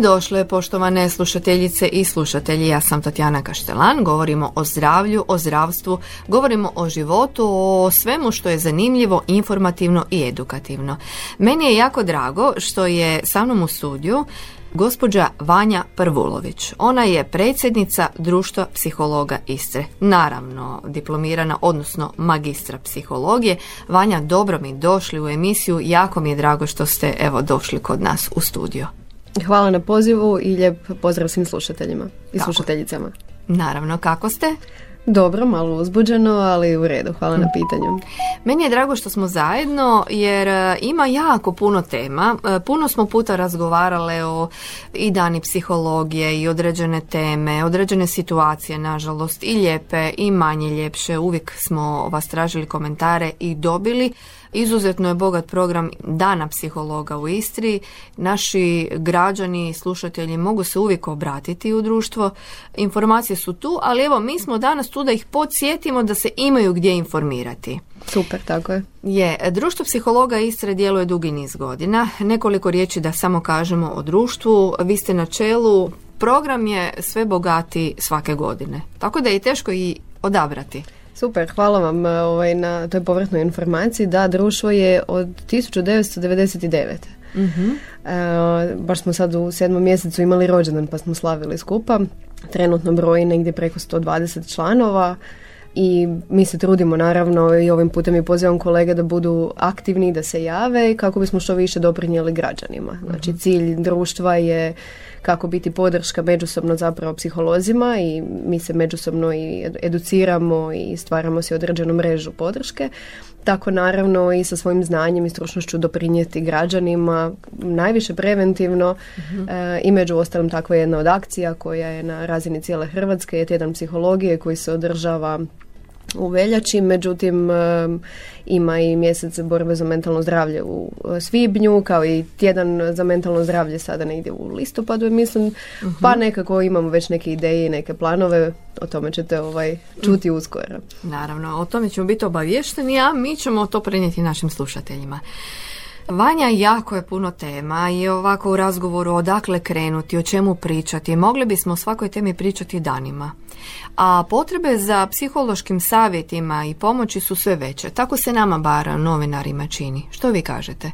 Mi došle, poštovane slušateljice i slušatelji. Ja sam Tatjana Kaštelan, govorimo o zdravlju, o zdravstvu, govorimo o životu, o svemu što je zanimljivo, informativno i edukativno. Meni je jako drago što je sa mnom u studiju gospođa Vanja Prvulović. Ona je predsjednica Društva psihologa Istre. Naravno, diplomirana, odnosno magistra psihologije. Vanja, dobro mi došli u emisiju. Jako mi je drago što ste evo došli kod nas u studio. Hvala na pozivu i lijep pozdrav svim slušateljima i Tako. slušateljicama. Naravno, kako ste? Dobro, malo uzbuđeno, ali u redu. Hvala na pitanju. Meni je drago što smo zajedno jer e, ima jako puno tema. E, Puno smo puta razgovarale o i dani psihologije i određene teme, određene situacije, nažalost, i lijepe i manje ljepše. Uvijek smo vas tražili komentare i dobili. Izuzetno je bogat program Dana psihologa u Istri. Naši građani i slušatelji mogu se uvijek obratiti u društvo. Informacije su tu, ali evo mi smo danas tu da ih podsjetimo da se imaju gdje informirati. Super, tako je. Je, društvo psihologa Istre djeluje dugi niz godina. Nekoliko riječi da samo kažemo o društvu. Vi ste na čelu. Program je sve bogati svake godine. Tako da je teško i odabrati. Super, hvala vam e, ovaj, na toj povratnoj informaciji. Da, društvo je od 1999. E, baš smo sad u sedmom mjesecu imali rođendan pa smo slavili skupa. Trenutno broji negdje preko 120 članova i mi se trudimo naravno i ovim putem i pozivam kolege da budu aktivni, da se jave kako bismo što više doprinijeli građanima. Znači cilj društva je kako biti podrška međusobno zapravo psiholozima i mi se međusobno i edu- educiramo i stvaramo si određenu mrežu podrške. Tako naravno i sa svojim znanjem i stručnošću doprinijeti građanima najviše preventivno e, i među ostalim takva je jedna od akcija koja je na razini cijele Hrvatske je tjedan psihologije koji se održava u veljači, međutim em, ima i mjesec borbe za mentalno zdravlje u e, svibnju, kao i tjedan za mentalno zdravlje sada negdje u listopadu, mislim, pa nekako imamo već neke ideje i neke planove, o tome ćete ovaj čuti uskoro. Naravno, o tome ćemo biti obavješteni, a mi ćemo to prenijeti našim slušateljima. Vanja, jako je puno tema i ovako u razgovoru odakle krenuti, o čemu pričati. Mogli bismo o svakoj temi pričati danima. A potrebe za psihološkim savjetima i pomoći su sve veće. Tako se nama bara novinarima čini. Što vi kažete?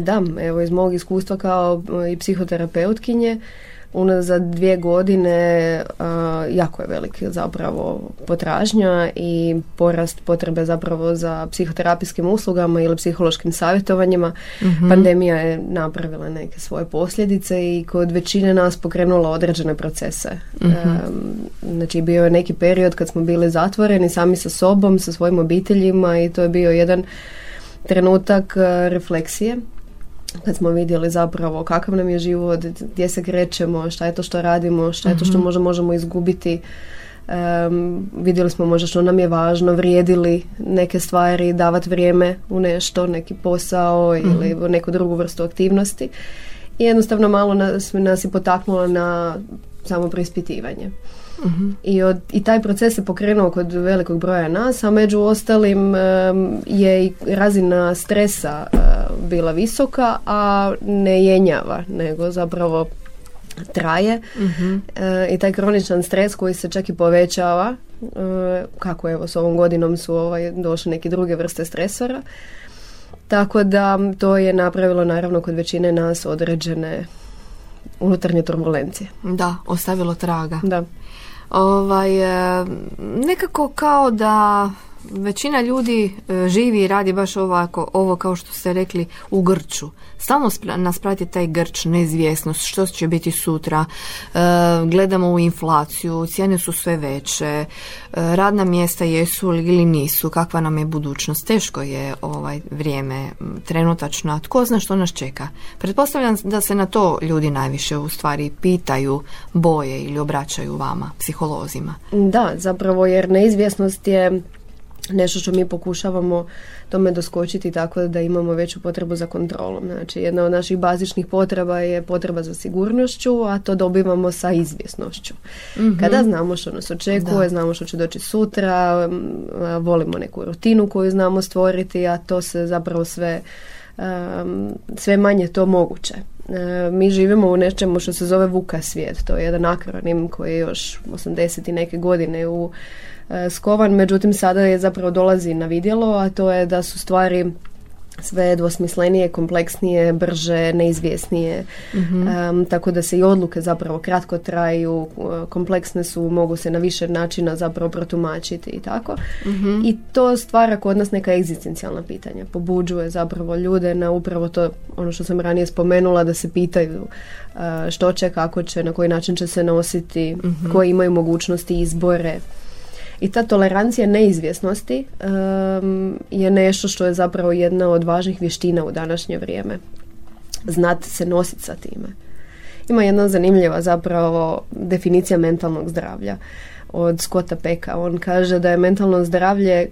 Da, evo iz mog iskustva kao i psihoterapeutkinje, unazad dvije godine jako je velik zapravo potražnja i porast potrebe zapravo za psihoterapijskim uslugama ili psihološkim savjetovanjima. Pandemija je napravila neke svoje posljedice i kod većine nas pokrenula određene procese. Em, znači bio je neki period kad smo bili zatvoreni sami sa sobom, sa svojim obiteljima i to je bio jedan trenutak e, refleksije kad smo vidjeli zapravo kakav nam je život, gdje se krećemo, šta je to što radimo, šta je to što možda možemo izgubiti. Em, vidjeli smo možda što nam je važno, vrijedili neke stvari, davati vrijeme u nešto, neki posao ili u neku drugu vrstu aktivnosti. I jednostavno malo nas, nas je potaknulo na samo preispitivanje. I, od, I taj proces se pokrenuo kod velikog broja nas, a među ostalim je i razina stresa bila visoka, a ne jenjava, nego zapravo traje. E, I taj kroničan stres koji se čak i povećava, e, kako evo s ovom godinom su ovaj, došle neke druge vrste stresora. Tako da to je napravilo naravno kod većine nas određene unutarnje turbulencije. Da, ostavilo traga. Da. Ovaj, nekako kao da većina ljudi e, živi i radi baš ovako, ovo kao što ste rekli u grču. Stalno nas prati taj grč, neizvjesnost, što će biti sutra. E, gledamo u inflaciju, cijene su sve veće, e, radna mjesta jesu li ili nisu, kakva nam je budućnost. Teško je ovaj vrijeme trenutačno, a tko zna što nas čeka. Pretpostavljam da se na to ljudi najviše u stvari pitaju, boje ili obraćaju vama, psiholozima. Da, zapravo jer neizvjesnost je nešto što mi pokušavamo tome doskočiti tako da imamo veću potrebu za kontrolom. Znači, jedna od naših bazičnih potreba je potreba za sigurnošću, a to dobivamo sa izvjesnošću. Mhm. Kada znamo što nas očekuje, znamo što će doći sutra, volimo neku rutinu koju znamo stvoriti, a to se zapravo sve sve manje to moguće. mi živimo u nečemu što se zove VUKA svijet. To je jedan akronim koji je još 80. i neke godine u E, skovan, međutim sada je zapravo dolazi na vidjelo, a to je da su stvari sve dvosmislenije, kompleksnije, brže, neizvjesnije. mm tako da se i odluke zapravo kratko traju, e, kompleksne su, mogu se na više načina zapravo protumačiti i tako. Mhm. I to stvara kod nas neka egzistencijalna pitanja. Pobuđuje zapravo ljude na upravo to, ono što sam ranije spomenula, da se pitaju e, što će, kako će, na koji način će se nositi, mm koji imaju mogućnosti izbore i ta tolerancija neizvjesnosti je nešto što je zapravo jedna od važnih vještina u današnje vrijeme. Znati se nositi sa time. Ima jedna zanimljiva zapravo definicija mentalnog zdravlja od Scotta Peka. On kaže da je mentalno zdravlje e,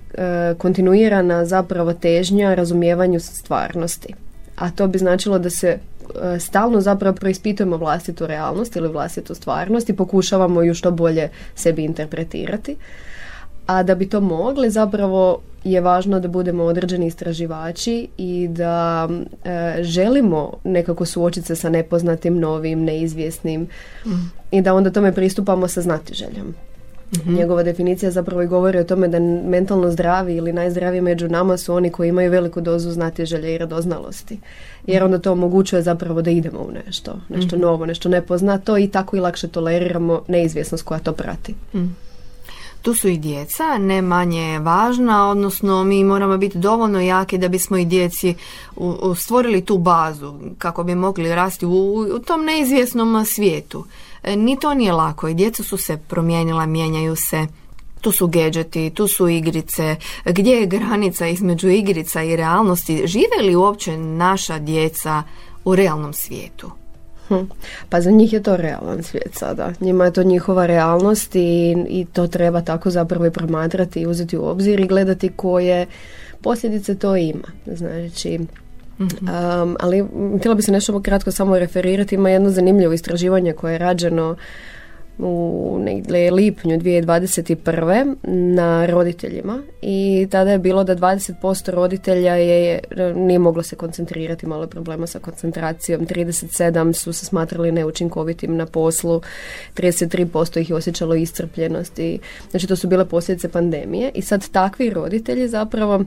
kontinuirana zapravo težnja razumijevanju stvarnosti. A to bi značilo da se e, stalno zapravo preispitujemo vlastitu realnost ili vlastitu stvarnost i pokušavamo ju što bolje sebi interpretirati a da bi to mogli zapravo je važno da budemo određeni istraživači i da e, želimo nekako suočiti se sa nepoznatim, novim, neizvjesnim mm. i da onda tome pristupamo sa znatiželjom. mm Njegova definicija zapravo i govori o tome da mentalno zdravi ili najzdraviji među nama su oni koji imaju veliku dozu znatiželje i radoznalosti. Jer onda to omogućuje zapravo da idemo u nešto, nešto mm novo, nešto nepoznato i tako i lakše toleriramo neizvjesnost koja to prati. Mm. Tu su i djeca, ne manje važna, odnosno mi moramo biti dovoljno jaki da bismo i djeci stvorili tu bazu kako bi mogli rasti u, u tom neizvjesnom svijetu. E, ni to nije lako i djeca su se promijenila, mijenjaju se. Tu su gadgeti, tu su igrice. Gdje je granica između igrica i realnosti? Žive li uopće naša djeca u realnom svijetu? Hm. Pa za njih je to realan svijet sada. Njima je to njihova realnost i, i to treba tako zapravo i promatrati i uzeti u obzir i gledati koje posljedice to ima. Znači, Um, ali htjela bi se nešto kratko samo referirati. Ima jedno zanimljivo istraživanje koje je rađeno u negdje lipnju 2021. na roditeljima i tada je bilo da 20% roditelja je, nije moglo se koncentrirati, malo problema sa koncentracijom, 37 su se smatrali neučinkovitim na poslu, 33% ih je osjećalo iscrpljenosti, znači to su bile posljedice pandemije i sad takvi roditelji zapravo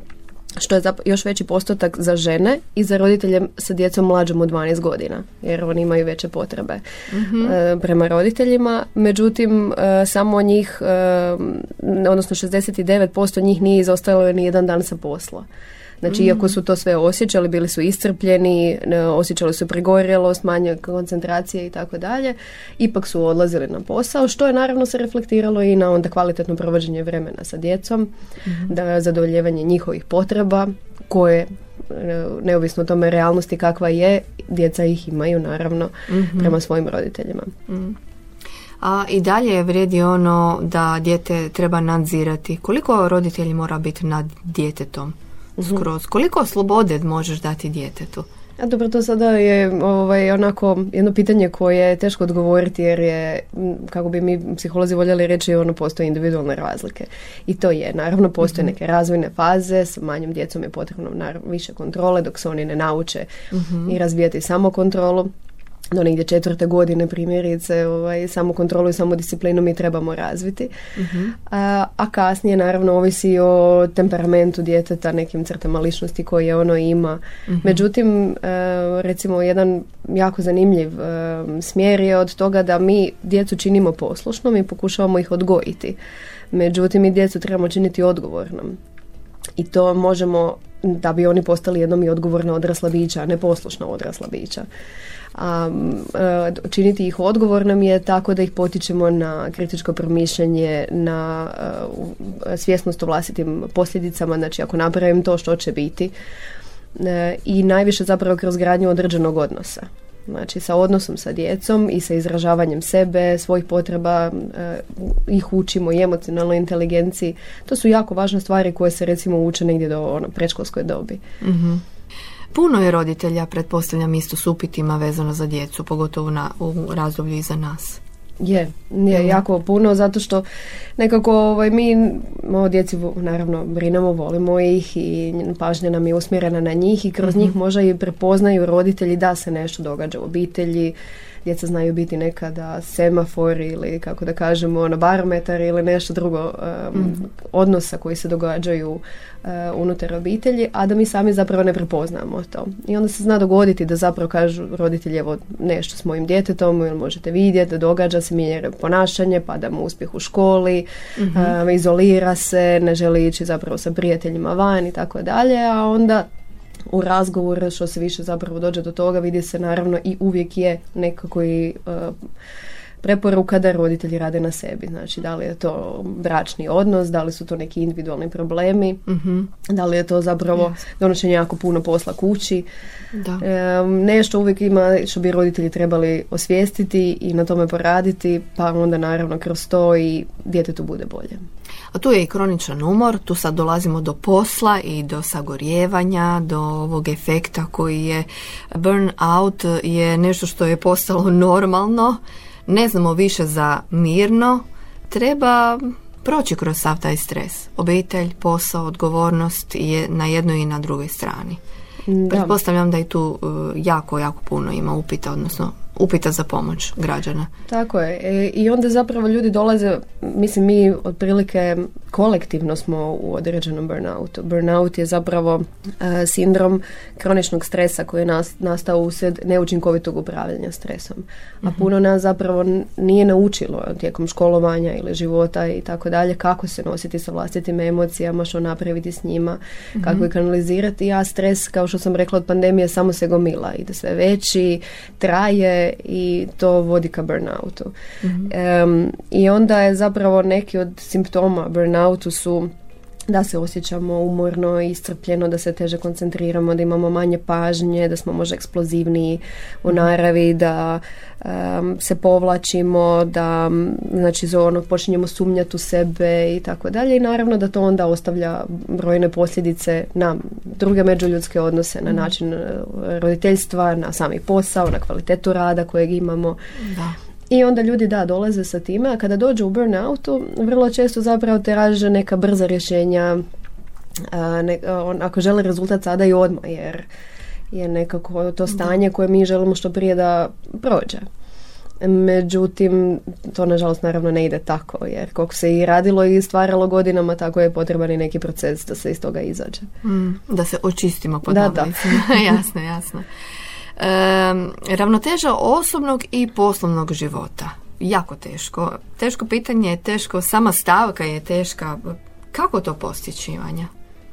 što je još veći postotak za žene i za roditelje sa djecom mlađom od 12 godina, jer oni imaju veće potrebe mm prema roditeljima. Međutim, e, samo njih, e, odnosno 69% njih nije izostajalo ni jedan dan sa posla. Znači, iako su to sve osjećali, bili su iscrpljeni, osjećali su pregorjelost, manje koncentracije i tako dalje, ipak su odlazili na posao, što je naravno se reflektiralo i na onda kvalitetno provođenje vremena sa djecom, mm da zadovoljevanje njihovih potreba, koje neovisno o tome realnosti kakva je, djeca ih imaju naravno mhm. prema svojim roditeljima. Mhm. A i dalje vrijedi ono da dijete treba nadzirati. Koliko roditelji mora biti nad djetetom? Mhm. skroz. Koliko slobode možeš dati djetetu? A dobro, to sada je ovaj, onako jedno pitanje koje je teško odgovoriti jer je, kako bi mi psiholozi voljeli reći, ono postoje individualne razlike. I to je, naravno postoje mhm. neke razvojne faze, s manjom djecom je potrebno više kontrole dok se oni ne nauče mhm. i razvijati samo kontrolu do negdje četvrte godine primjerice ovaj, samo kontrolu i samo disciplinu mi trebamo razviti. uh A, a, kasnije naravno ovisi o temperamentu djeteta, nekim crtama ličnosti koje ono ima. uh Međutim, e, recimo jedan jako zanimljiv e, smjer je od toga da mi djecu činimo poslušnom i pokušavamo ih odgojiti. Međutim, mi djecu trebamo činiti odgovornom. I to možemo da bi oni postali jednom i odgovorna odrasla bića, a ne poslušna odrasla bića a e, činiti ih odgovornom je tako da ih potičemo na kritičko promišljanje, na e, svjesnost o vlastitim posljedicama, znači ako napravim to što će biti e, i najviše zapravo kroz gradnju određenog odnosa. Znači sa odnosom sa djecom i sa izražavanjem sebe, svojih potreba, e, ih učimo i emocionalnoj inteligenciji. To su jako važne stvari koje se recimo uče negdje do ono, predškolskoj dobi. Mhm. Puno je roditelja, pretpostavljam, isto s upitima vezano za djecu, pogotovo na, u razdoblju iza nas. Je, je jako puno zato što nekako ovaj, mi o djeci naravno brinemo, volimo ih i pažnja nam je usmjerena na njih i kroz njih možda i prepoznaju roditelji da se nešto događa u obitelji, djeca znaju biti nekada semafor ili kako da kažemo ono barometar ili nešto drugo um, odnosa koji se događaju uh, unutar obitelji, a da mi sami zapravo ne prepoznamo to. I onda se zna dogoditi da zapravo kažu roditelji evo nešto s mojim djetetom ili možete vidjeti da događa se mijenja ponašanje, pada mu uspjeh u školi, um, izolira se, ne želi ići zapravo sa prijateljima van i tako dalje, a onda u razgovoru što se više zapravo dođe do toga vidi se naravno i uvijek je nekako i uh, preporuka da roditelji rade na sebi. Znači, da li je to bračni odnos, da li su to neki individualni problemi, Mhm. da li je to zapravo donošenje jako puno posla kući. Da. E, nešto uvijek ima što bi roditelji trebali osvijestiti i na tome poraditi, pa onda naravno kroz to i djetetu bude bolje. A tu je i kroničan umor, tu sad dolazimo do posla i do sagorijevanja, do ovog efekta koji je burnout je nešto što je postalo normalno, ne znamo više za mirno, treba proći kroz sav taj stres. Obitelj, posao, odgovornost je na jednoj i na drugoj strani. Da. Pretpostavljam da i tu uh, jako, jako puno ima upita, odnosno upita za pomoć građana. Tako je. E, I onda zapravo ljudi dolaze, mislim mi otprilike kolektivno smo u određenom burnoutu. Burnout je zapravo e, sindrom kroničnog stresa koji je nas, nastao usred neučinkovitog upravljanja stresom. A puno nas zapravo nije naučilo tijekom školovanja ili života i tako dalje kako se nositi sa vlastitim emocijama, što napraviti s njima, kako ih kanalizirati. A stres, kao što sam rekla od pandemije, samo se gomila. Ide sve veći, traje i to vodi ka burnoutu. Em, I onda je zapravo neki od simptoma burnoutu su da se osjećamo umorno, iscrpljeno, da se teže koncentriramo, da imamo manje pažnje, da smo možda eksplozivniji u naravi, da em, se povlačimo, da znači za ono počinjemo sumnjati u sebe i tako dalje i naravno da to onda ostavlja brojne posljedice na druge međuljudske odnose, na način e, roditeljstva, na sami posao, na kvalitetu rada kojeg imamo. Da. I onda ljudi da dolaze sa time, a kada dođu u burnoutu, vrlo često zapravo traže neka brza rješenja, a, ne- on- ako žele rezultat sada i odmah, jer je nekako to stanje koje mi želimo što prije da prođe. Međutim, to nažalost naravno ne ide tako, jer koliko se i radilo i stvaralo godinama, tako je potreban i neki proces da se iz toga izađe. Mm, da se očistimo pod Da, da. jasno, jasno. Ravnoteža osobnog i poslovnog života. Jako teško. Teško pitanje je teško, sama stavka je teška. Kako to postići, Ivanja?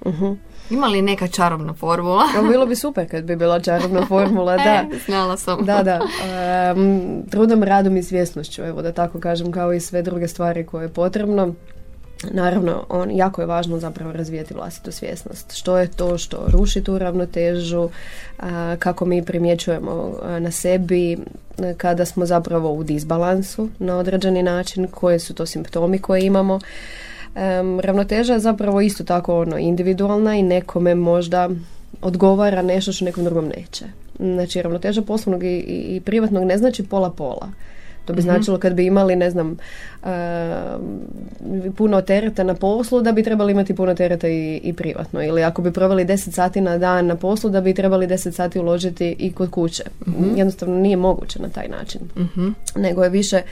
Mhm. Ima li neka čarobna formula? Bilo bi super kad bi bila čarobna formula, da. E, znala sam. Da, da. Em, trudom, radom i svjesnošću, evo da tako kažem, kao i sve druge stvari koje je potrebno. Naravno, on, jako je važno zapravo razvijati vlastitu svjesnost. Što je to što ruši tu ravnotežu, a, kako mi primjećujemo a, na sebi a, kada smo zapravo u disbalansu na određeni način, koje su to simptomi koje imamo. Ravnoteža je zapravo isto tako ono individualna i nekome možda odgovara nešto što nekom drugom neće. Znači, ravnoteža poslovnog i, i privatnog ne znači pola-pola. To bi značilo kad bi imali, ne znam, em, puno tereta na poslu, da bi trebali imati puno tereta i, i privatno. Ili ako bi proveli 10 sati na dan na poslu, da bi trebali 10 sati uložiti i kod kuće. Jednostavno nije moguće na taj način. Nego je više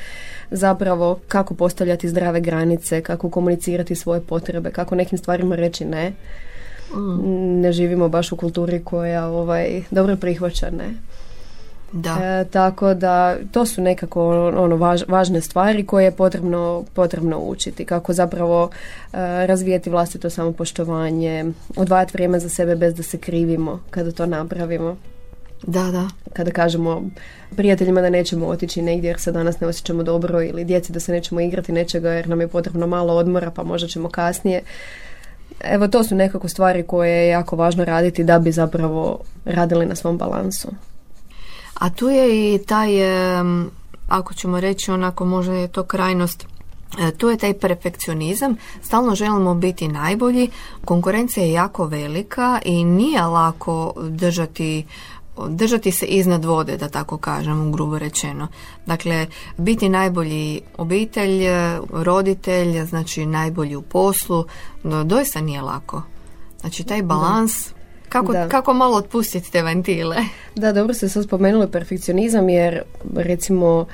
zapravo kako postavljati zdrave granice, kako komunicirati svoje potrebe, kako nekim stvarima reći ne. Ne živimo baš u kulturi koja ovaj, dobro prihvaća ne. Da. E, tako da to su nekako ono važ- važne stvari koje je potrebno, potrebno učiti. Kako zapravo e, razvijati vlastito samopoštovanje, odvajati vrijeme za sebe bez da se krivimo kada to napravimo. Da, da. Kada kažemo prijateljima da nećemo otići negdje jer se danas ne osjećamo dobro ili djeci da se nećemo igrati nečega jer nam je potrebno malo odmora pa možda ćemo kasnije. Evo to su nekako stvari koje je jako važno raditi da bi zapravo radili na svom balansu. A tu je i taj, ako ćemo reći onako možda je to krajnost, e, tu je taj perfekcionizam, stalno želimo biti najbolji, konkurencija je jako velika i nije lako držati držati se iznad vode, da tako kažem, grubo rečeno. Dakle, biti najbolji obitelj, roditelj, znači najbolji u poslu, no, doista nije lako. Znači, taj balans, kako, Da. kako malo otpustiti te ventile? Da, dobro ste sad spomenuli perfekcionizam jer recimo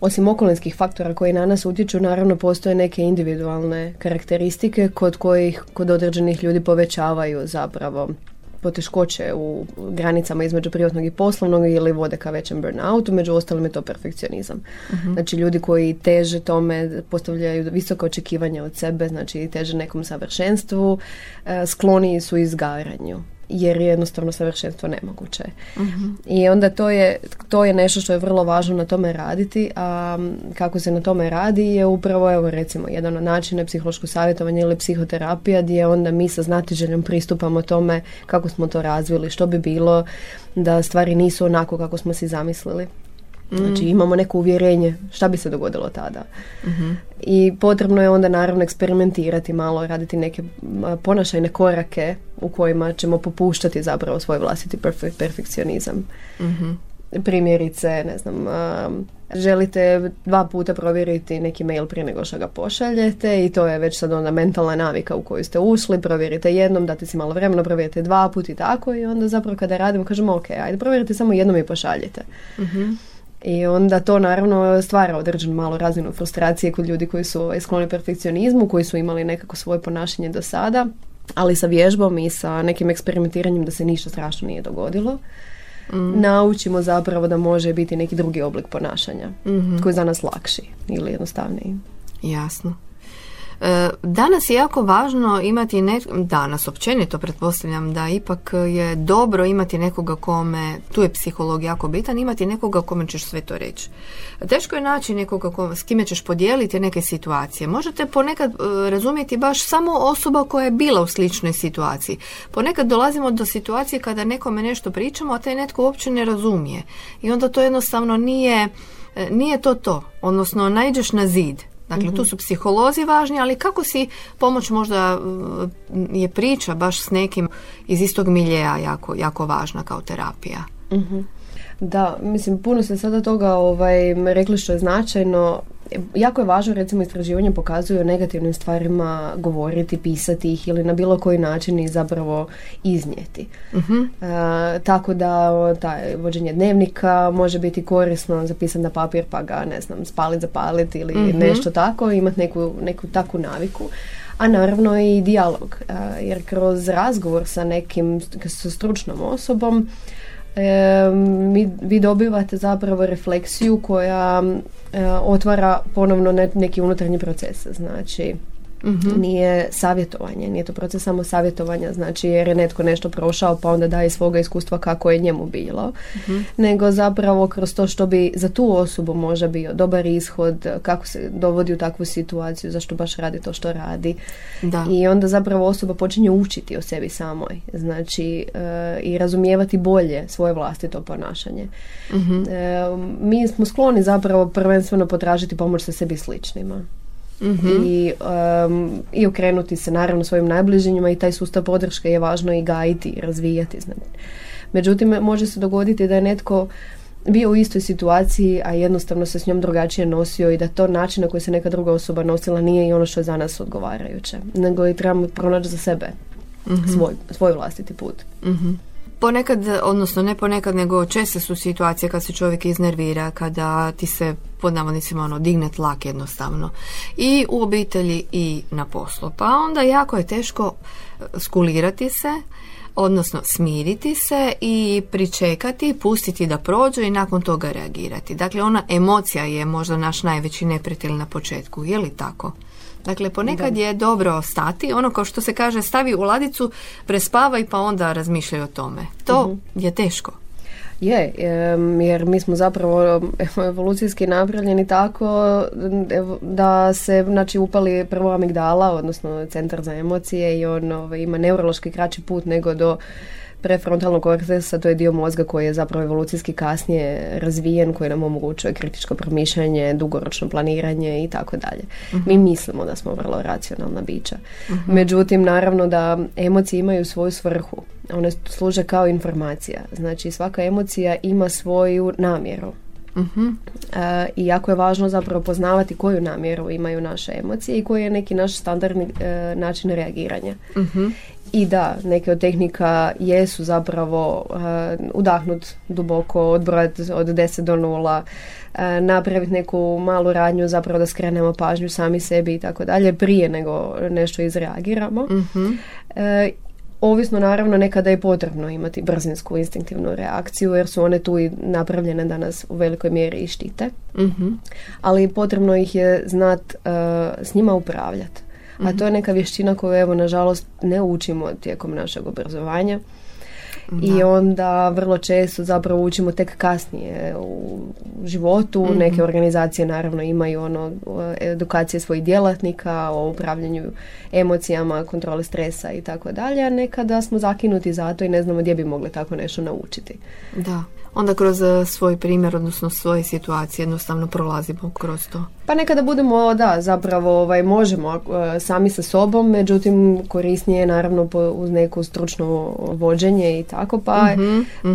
osim okolinskih faktora koji na nas utječu, naravno postoje neke individualne karakteristike kod kojih kod određenih ljudi povećavaju zapravo poteškoće u granicama između privatnog i poslovnog ili vode ka većem burnoutu, među ostalim je to perfekcionizam. Znači ljudi koji teže tome, postavljaju visoka očekivanja od sebe, znači teže nekom savršenstvu, e, skloniji su izgaranju jer je jednostavno savršenstvo nemoguće. I onda to je, to je nešto što je vrlo važno na tome raditi, a kako se na tome radi je upravo, evo recimo, jedan od načina psihološko savjetovanje ili psihoterapija gdje onda mi sa znatiželjom pristupamo tome kako smo to razvili, što bi bilo da stvari nisu onako kako smo si zamislili. Znači imamo neko uvjerenje šta bi se dogodilo tada. I potrebno je onda naravno eksperimentirati malo, raditi neke ponašajne korake u kojima ćemo popuštati zapravo svoj vlastiti perfe- perfekcionizam. Primjerice, ne znam, um, želite dva puta provjeriti neki mail prije nego što ga pošaljete i to je već sad onda mentalna navika u koju ste ušli, provjerite jednom, date si malo vremena, provjerite dva puta i tako i onda zapravo kada radimo kažemo ok, ajde provjerite samo jednom i pošaljite. I onda to naravno stvara određenu malu razinu frustracije kod ljudi koji su ovaj, skloni perfekcionizmu, koji su imali nekako svoje ponašanje do sada, ali sa vježbom i sa nekim eksperimentiranjem da se ništa strašno nije dogodilo. Naučimo zapravo da može biti neki drugi oblik ponašanja koji je za nas lakši ili jednostavniji. Jasno. E, Danas je jako važno imati, ne, danas općenito pretpostavljam da ipak je dobro imati nekoga kome, tu je psiholog jako bitan, imati nekoga kome ćeš sve to reći. Teško je naći nekoga ko- s kime ćeš podijeliti neke situacije. Možete ponekad e, razumjeti baš samo osoba koja je bila u sličnoj situaciji. Ponekad dolazimo do situacije kada nekome nešto pričamo, a taj netko uopće ne razumije. I onda to jednostavno nije, e, nije to to. Odnosno, naiđeš na zid. Dakle, tu su psiholozi važni, ali kako si pomoć možda uh, je priča baš s nekim iz istog miljeja jako, jako važna kao terapija. Da, mislim, puno se sada toga ovaj, rekli što je značajno. Jako je važno, recimo, istraživanje pokazuju o negativnim stvarima govoriti, pisati ih ili na bilo koji način ih zapravo iznijeti. E, tako da taj vođenje dnevnika može biti korisno zapisan na papir pa ga, ne znam, spalit, zapalit ili nešto tako, imati neku, neku takvu naviku. A naravno i dijalog, e, jer kroz razgovor sa nekim, sa stručnom osobom, E, mi, vi dobivate zapravo refleksiju koja otvara ponovno ne- neki unutarnji proces. Znači, nije savjetovanje, nije to proces samo savjetovanja, znači jer je netko nešto prošao pa onda daje svoga iskustva kako je njemu bilo, nego zapravo kroz to što bi za tu osobu možda bio dobar ishod, kako se dovodi u takvu situaciju, zašto baš radi to što radi. Da. I onda zapravo osoba počinje učiti o sebi samoj, znači e, i razumijevati bolje svoje vlastito ponašanje. E, mi smo skloni zapravo prvenstveno potražiti pomoć sa sebi sličnima. I, em, i okrenuti se naravno svojim najbližnjima i taj sustav podrške je važno i gajiti i razvijati. Znači. Međutim, može se dogoditi da je netko bio u istoj situaciji, a jednostavno se s njom drugačije nosio i da to način na koji se neka druga osoba nosila nije i ono što je za nas odgovarajuće. Nego i trebamo pronaći za sebe svoj, svoj vlastiti put. Ponekad, odnosno ne ponekad, nego česte su situacije kad se čovjek iznervira, kada ti se pod navodnicima ono digne tlak jednostavno i u obitelji i na poslu. Pa onda jako je teško e, skulirati se, odnosno smiriti se i pričekati, pustiti da prođe i nakon toga reagirati. Dakle, ona emocija je možda naš najveći neprijatelj na početku, je li tako? Dakle, ponekad je dobro stati, ono kao što se kaže, stavi u ladicu, prespavaj pa onda razmišljaj o tome. To je teško. Je, jer mi smo zapravo evo, evolucijski napravljeni tako da se znači, upali prvo amigdala, odnosno centar za emocije i on ovaj, ima neurološki kraći put nego do prefrontalnog korteksa, to je dio mozga koji je zapravo evolucijski kasnije razvijen, koji nam omogućuje kritičko promišljanje, dugoročno planiranje i tako dalje. Mi mislimo da smo vrlo racionalna bića. Međutim, naravno da emocije imaju svoju svrhu. One služe kao informacija. Znači, svaka emocija ima svoju namjeru. E, I jako je važno zapravo poznavati koju namjeru imaju naše emocije i koji je neki naš standardni e, način reagiranja. I da, neke od tehnika jesu zapravo uh, udahnut duboko, odbrojati od 10 do 0, uh, napraviti neku malu radnju zapravo da skrenemo pažnju sami sebi i tako dalje prije nego nešto izreagiramo. Mhm. Ovisno naravno nekada je potrebno imati brzinsku instinktivnu reakciju jer su one tu i napravljene da nas u velikoj mjeri i štite. Mhm. Ali potrebno ih je znat uh, s njima upravljati. A to je neka vještina koju evo nažalost ne učimo tijekom našeg obrazovanja. I onda vrlo često zapravo učimo tek kasnije u životu. Neke organizacije naravno imaju ono edukacije svojih djelatnika o upravljanju emocijama, kontroli stresa i tako dalje, a nekada smo zakinuti za to i ne znamo gdje bi mogli tako nešto naučiti. Da. Onda kroz e, svoj primjer, odnosno svoje situacije jednostavno prolazimo kroz to. Pa nekada budemo, da, zapravo ovaj, možemo e, sami sa sobom, međutim korisnije je naravno po, uz neko stručno vođenje i tako, pa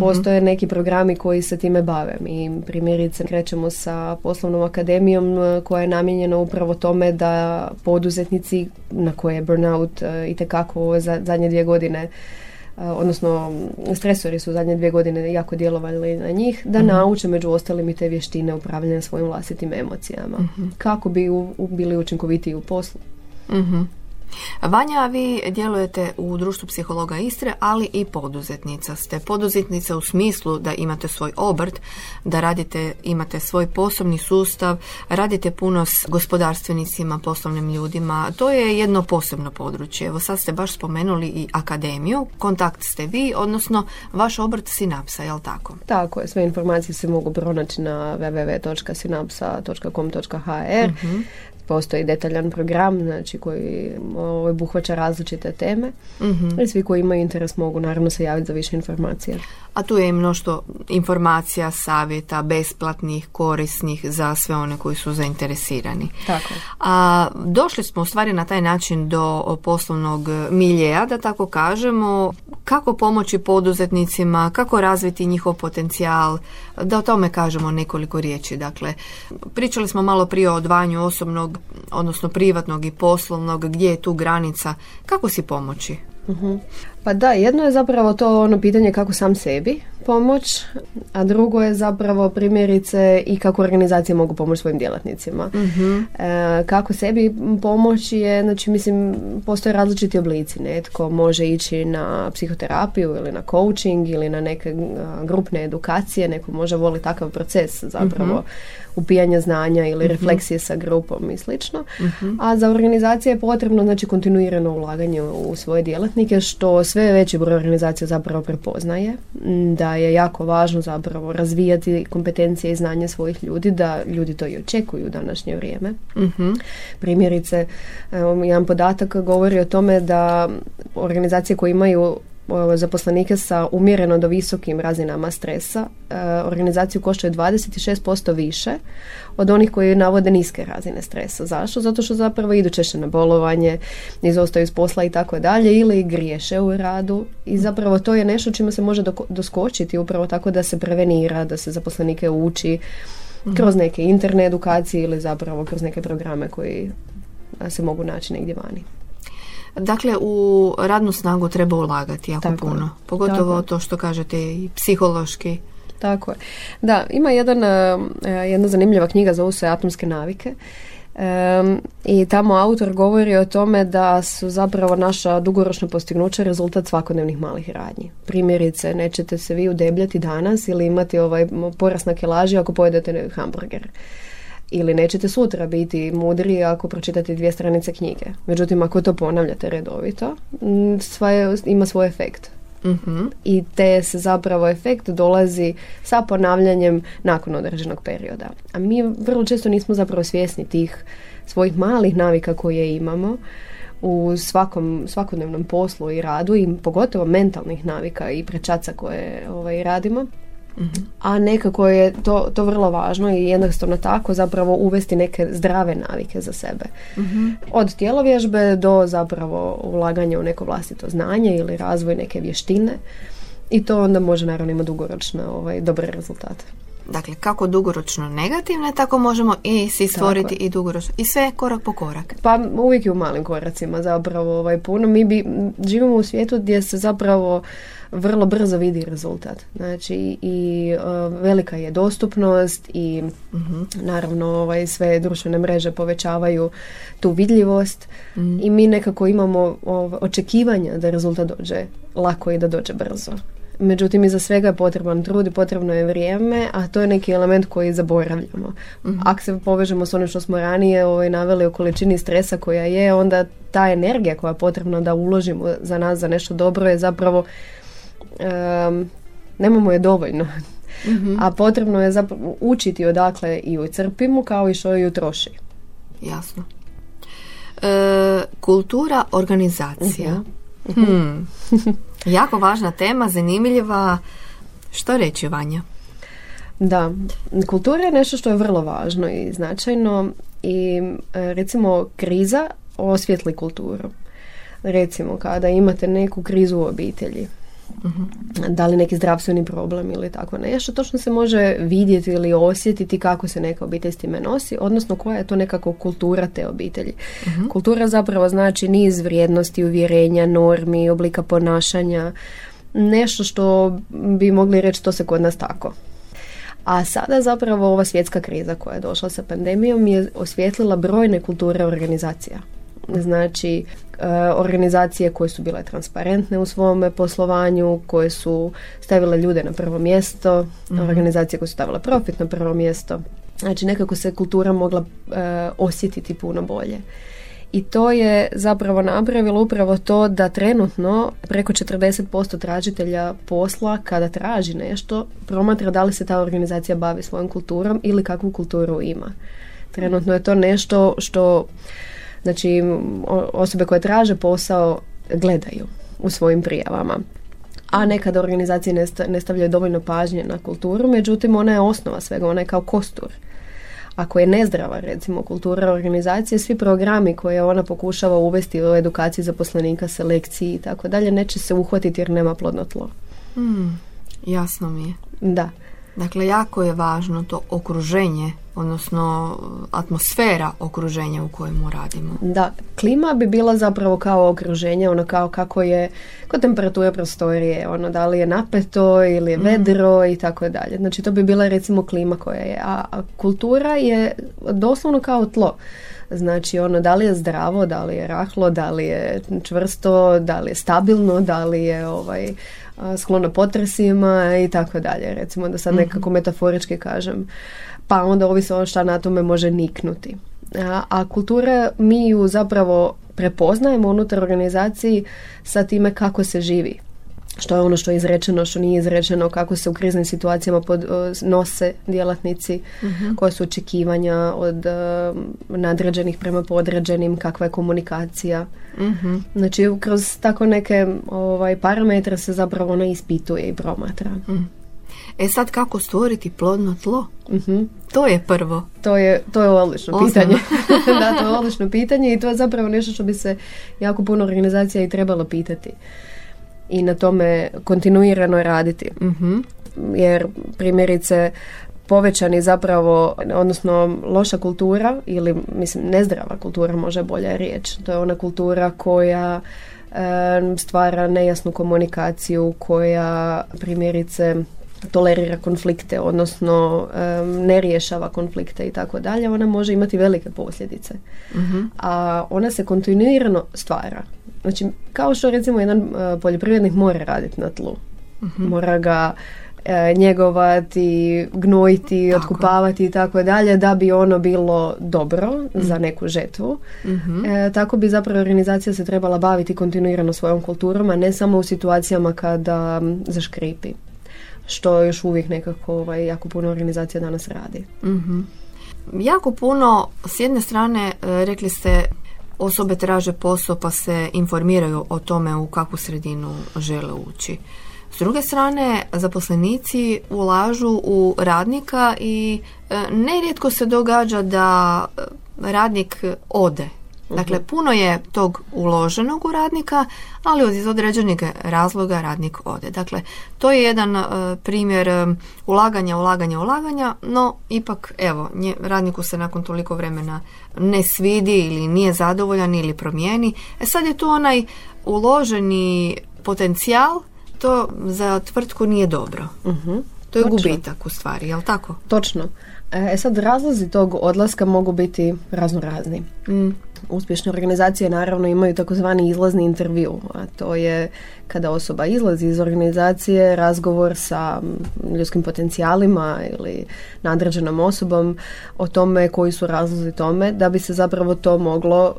postoje neki programi koji se time bave. Mi primjerice krećemo sa poslovnom akademijom e, koja je namijenjena upravo tome da poduzetnici na koje je burnout e, i tekako za- zadnje dvije godine odnosno stresori su zadnje dvije godine jako djelovali na njih, da nauče među ostalim i te vještine upravljanja svojim vlastitim emocijama. Kako bi u, u- bili učinkovitiji u poslu. Mhm. Vanja, vi djelujete u društvu psihologa Istre, ali i poduzetnica ste. Poduzetnica u smislu da imate svoj obrt, da radite, imate svoj poslovni sustav, radite puno s gospodarstvenicima, poslovnim ljudima. To je jedno posebno područje. Evo sad ste baš spomenuli i akademiju. Kontakt ste vi, odnosno vaš obrt Sinapsa, jel tako? Tako je, sve informacije se mogu pronaći na www.synapsa.com.hr Postoji detaljan program znači, koji ovaj, obuhvaća različite teme i svi koji imaju interes mogu naravno se javiti za više informacija. A tu je i mnoštvo informacija, savjeta, besplatnih, korisnih za sve one koji su zainteresirani. Tako. A došli smo u stvari na taj način do poslovnog miljeja, da tako kažemo. Kako pomoći poduzetnicima, kako razviti njihov potencijal, da o tome kažemo nekoliko riječi. Dakle, pričali smo malo prije o odvajanju osobnog, odnosno privatnog i poslovnog, gdje je tu granica, kako si pomoći? Pa da, jedno je zapravo to ono pitanje kako sam sebi pomoć, a drugo je zapravo primjerice i kako organizacije mogu pomoći svojim djelatnicima. E, kako sebi pomoći je, znači mislim, postoje različiti oblici. Netko može ići na psihoterapiju ili na coaching ili na neke a, grupne edukacije, neko može voli takav proces zapravo upijanja znanja ili refleksije sa grupom i slično. A za organizacije je potrebno znači kontinuirano ulaganje u svoje djelatnike što sve veći broj organizacija zapravo prepoznaje da je jako važno zapravo razvijati kompetencije i znanje svojih ljudi da ljudi to i očekuju u današnje vrijeme. Primjerice, evo, jedan podatak govori o tome da organizacije koje imaju zaposlenike sa umjereno do visokim razinama stresa, e, organizaciju koštaju 26% više od onih koji navode niske razine stresa. Zašto? Zato što zapravo idu češće na bolovanje, izostaju s posla i tako dalje ili griješe u radu i zapravo to je nešto čime se može doskočiti upravo tako da se prevenira, da se zaposlenike uči kroz neke interne edukacije ili zapravo kroz neke programe koji se mogu naći negdje vani. Dakle, u radnu snagu treba ulagati jako Tako je. puno. Pogotovo Tako to što kažete i psihološki. Tako je. Da, ima jedan, e, jedna zanimljiva knjiga, zove se Atomske navike. Em, I tamo autor govori o tome da su zapravo naša dugoročna postignuća rezultat svakodnevnih malih radnji. Primjerice, nećete se vi udebljati danas ili imati ovaj porast na kilaži ako pojedete hamburger. Ili nećete sutra biti mudri ako pročitate dvije stranice knjige. Međutim, ako to ponavljate redovito, m, sve ima svoj efekt Mhm. i te se zapravo efekt dolazi sa ponavljanjem nakon određenog perioda. A mi vrlo često nismo zapravo svjesni tih svojih malih navika koje imamo u svakom, svakodnevnom poslu i radu i pogotovo mentalnih navika i prečaca koje ovaj, radimo. A nekako je to, to vrlo važno i jednostavno tako zapravo uvesti neke zdrave navike za sebe. Od tjelovježbe do zapravo ulaganja u neko vlastito znanje ili razvoj neke vještine i to onda može naravno imati dugoročno ovaj, dobre rezultate. Dakle, kako dugoročno negativne, tako možemo i si stvoriti i dugoročno. I sve korak po korak. Pa uvijek je u malim koracima zapravo ovaj, puno. Mi bi, živimo u svijetu gdje se zapravo vrlo brzo vidi rezultat. Znači i e, velika je dostupnost i naravno ovaj, sve društvene mreže povećavaju tu vidljivost i mi nekako imamo ovaj, očekivanja da rezultat dođe lako i da dođe brzo. Međutim, iza svega je potreban trud i potrebno je vrijeme, a to je neki element koji zaboravljamo. Ako se povežemo s onim što smo ranije ovaj, naveli o količini stresa koja je, onda ta energija koja je potrebna da uložimo za nas za nešto dobro je zapravo em, nemamo je dovoljno. A potrebno je zapravo učiti odakle i ju crpimo kao i što ju troši. Jasno. E, kultura organizacija. Hmm. jako važna tema, zanimljiva. Što reći, Vanja? Da, kultura je nešto što je vrlo važno i značajno i e, recimo kriza osvjetli kulturu. Recimo kada imate neku krizu u obitelji, da li neki zdravstveni problem ili tako nešto, točno se može vidjeti ili osjetiti kako se neka obitelj s time nosi, odnosno koja je to nekako kultura te obitelji. Kultura zapravo znači niz vrijednosti, uvjerenja, normi, oblika ponašanja, nešto što bi mogli reći to se kod nas tako. A sada zapravo ova svjetska kriza koja je došla sa pandemijom je osvijetlila brojne kulture organizacija. Znači, organizacije koje su bile transparentne u svome poslovanju, koje su stavile ljude na prvo mjesto, organizacije koje su stavile profit na prvo mjesto. Znači, nekako se kultura mogla e, osjetiti puno bolje. I to je zapravo napravilo upravo to da trenutno preko 40% tražitelja posla kada traži nešto promatra da li se ta organizacija bavi svojom kulturom ili kakvu kulturu ima. Trenutno je to nešto što znači osobe koje traže posao gledaju u svojim prijavama. A nekada organizacije ne, sta- ne stavljaju dovoljno pažnje na kulturu, međutim ona je osnova svega, ona je kao kostur. Ako je nezdrava recimo kultura organizacije, svi programi koje ona pokušava uvesti u edukaciji zaposlenika, selekciji i tako dalje, neće se uhvatiti jer nema plodno tlo. Hmm, jasno mi je. Da. Dakle, jako je važno to okruženje, odnosno atmosfera okruženja u kojemu radimo. Da, klima bi bila zapravo kao okruženje, ono kao kako je, kao temperatura prostorije, ono da li je napeto ili je vedro i tako dalje. Znači to bi bila recimo klima koja je, a, kultura je doslovno kao tlo. Znači ono da li je zdravo, da li je rahlo, da li je čvrsto, da li je stabilno, da li je ovaj sklono potresima i tako dalje. Recimo da sad nekako metaforički kažem. Pa onda ovisi ono šta na tome može niknuti. A, a kultura mi ju zapravo prepoznajemo unutar organizaciji sa time kako se živi. Što je ono što je izrečeno, što nije izrečeno, kako se u kriznim situacijama pod, nose djelatnici, koja su očekivanja od e, nadređenih prema podređenim, kakva je komunikacija. Znači, kroz tako neke ovaj, parametre se zapravo ona ispituje i promatra. E sad kako stvoriti plodno tlo? To je prvo. To je, to je odlično pitanje. da, to je odlično pitanje i to je zapravo nešto što bi se jako puno organizacija i trebalo pitati. I na tome kontinuirano raditi. Jer primjerice povećani zapravo, odnosno loša kultura ili mislim nezdrava kultura može bolja riječ. To je ona kultura koja stvara nejasnu komunikaciju, koja primjerice tolerira konflikte, odnosno ne rješava konflikte i tako dalje, ona može imati velike posljedice. A ona se kontinuirano stvara. Znači, kao što recimo jedan e, poljoprivrednik mora raditi na tlu. Mora ga e, njegovati, gnojiti, Tako. otkupavati i tako dalje da bi ono bilo dobro za neku žetvu. E, tako bi zapravo organizacija se trebala baviti kontinuirano svojom kulturom, a ne samo u situacijama kada zaškripi. Što još uvijek nekako ovaj, jako puno organizacija danas radi. Jako puno, s jedne strane, e, rekli ste, osobe traže posao pa se informiraju o tome u kakvu sredinu žele ući. S druge strane, zaposlenici ulažu u radnika i e, nerijetko se događa da e, radnik ode Dakle, mhm. puno je tog uloženog u radnika, ali iz određenih razloga radnik ode. Dakle, to je jedan e, primjer e, ulaganja, ulaganja, ulaganja, no ipak, evo, nje, radniku se nakon toliko vremena ne svidi ili nije zadovoljan ili promijeni. E sad je tu onaj uloženi potencijal, to za tvrtku nije dobro. uh To je gubitak u stvari, jel tako? Točno. E sad, razlozi tog odlaska mogu biti razno razni. Mm. Uspješne organizacije naravno imaju takozvani izlazni intervju, a to je kada osoba izlazi iz organizacije, razgovor sa ljudskim potencijalima ili nadređenom osobom o tome koji su razlozi tome, da bi se zapravo to moglo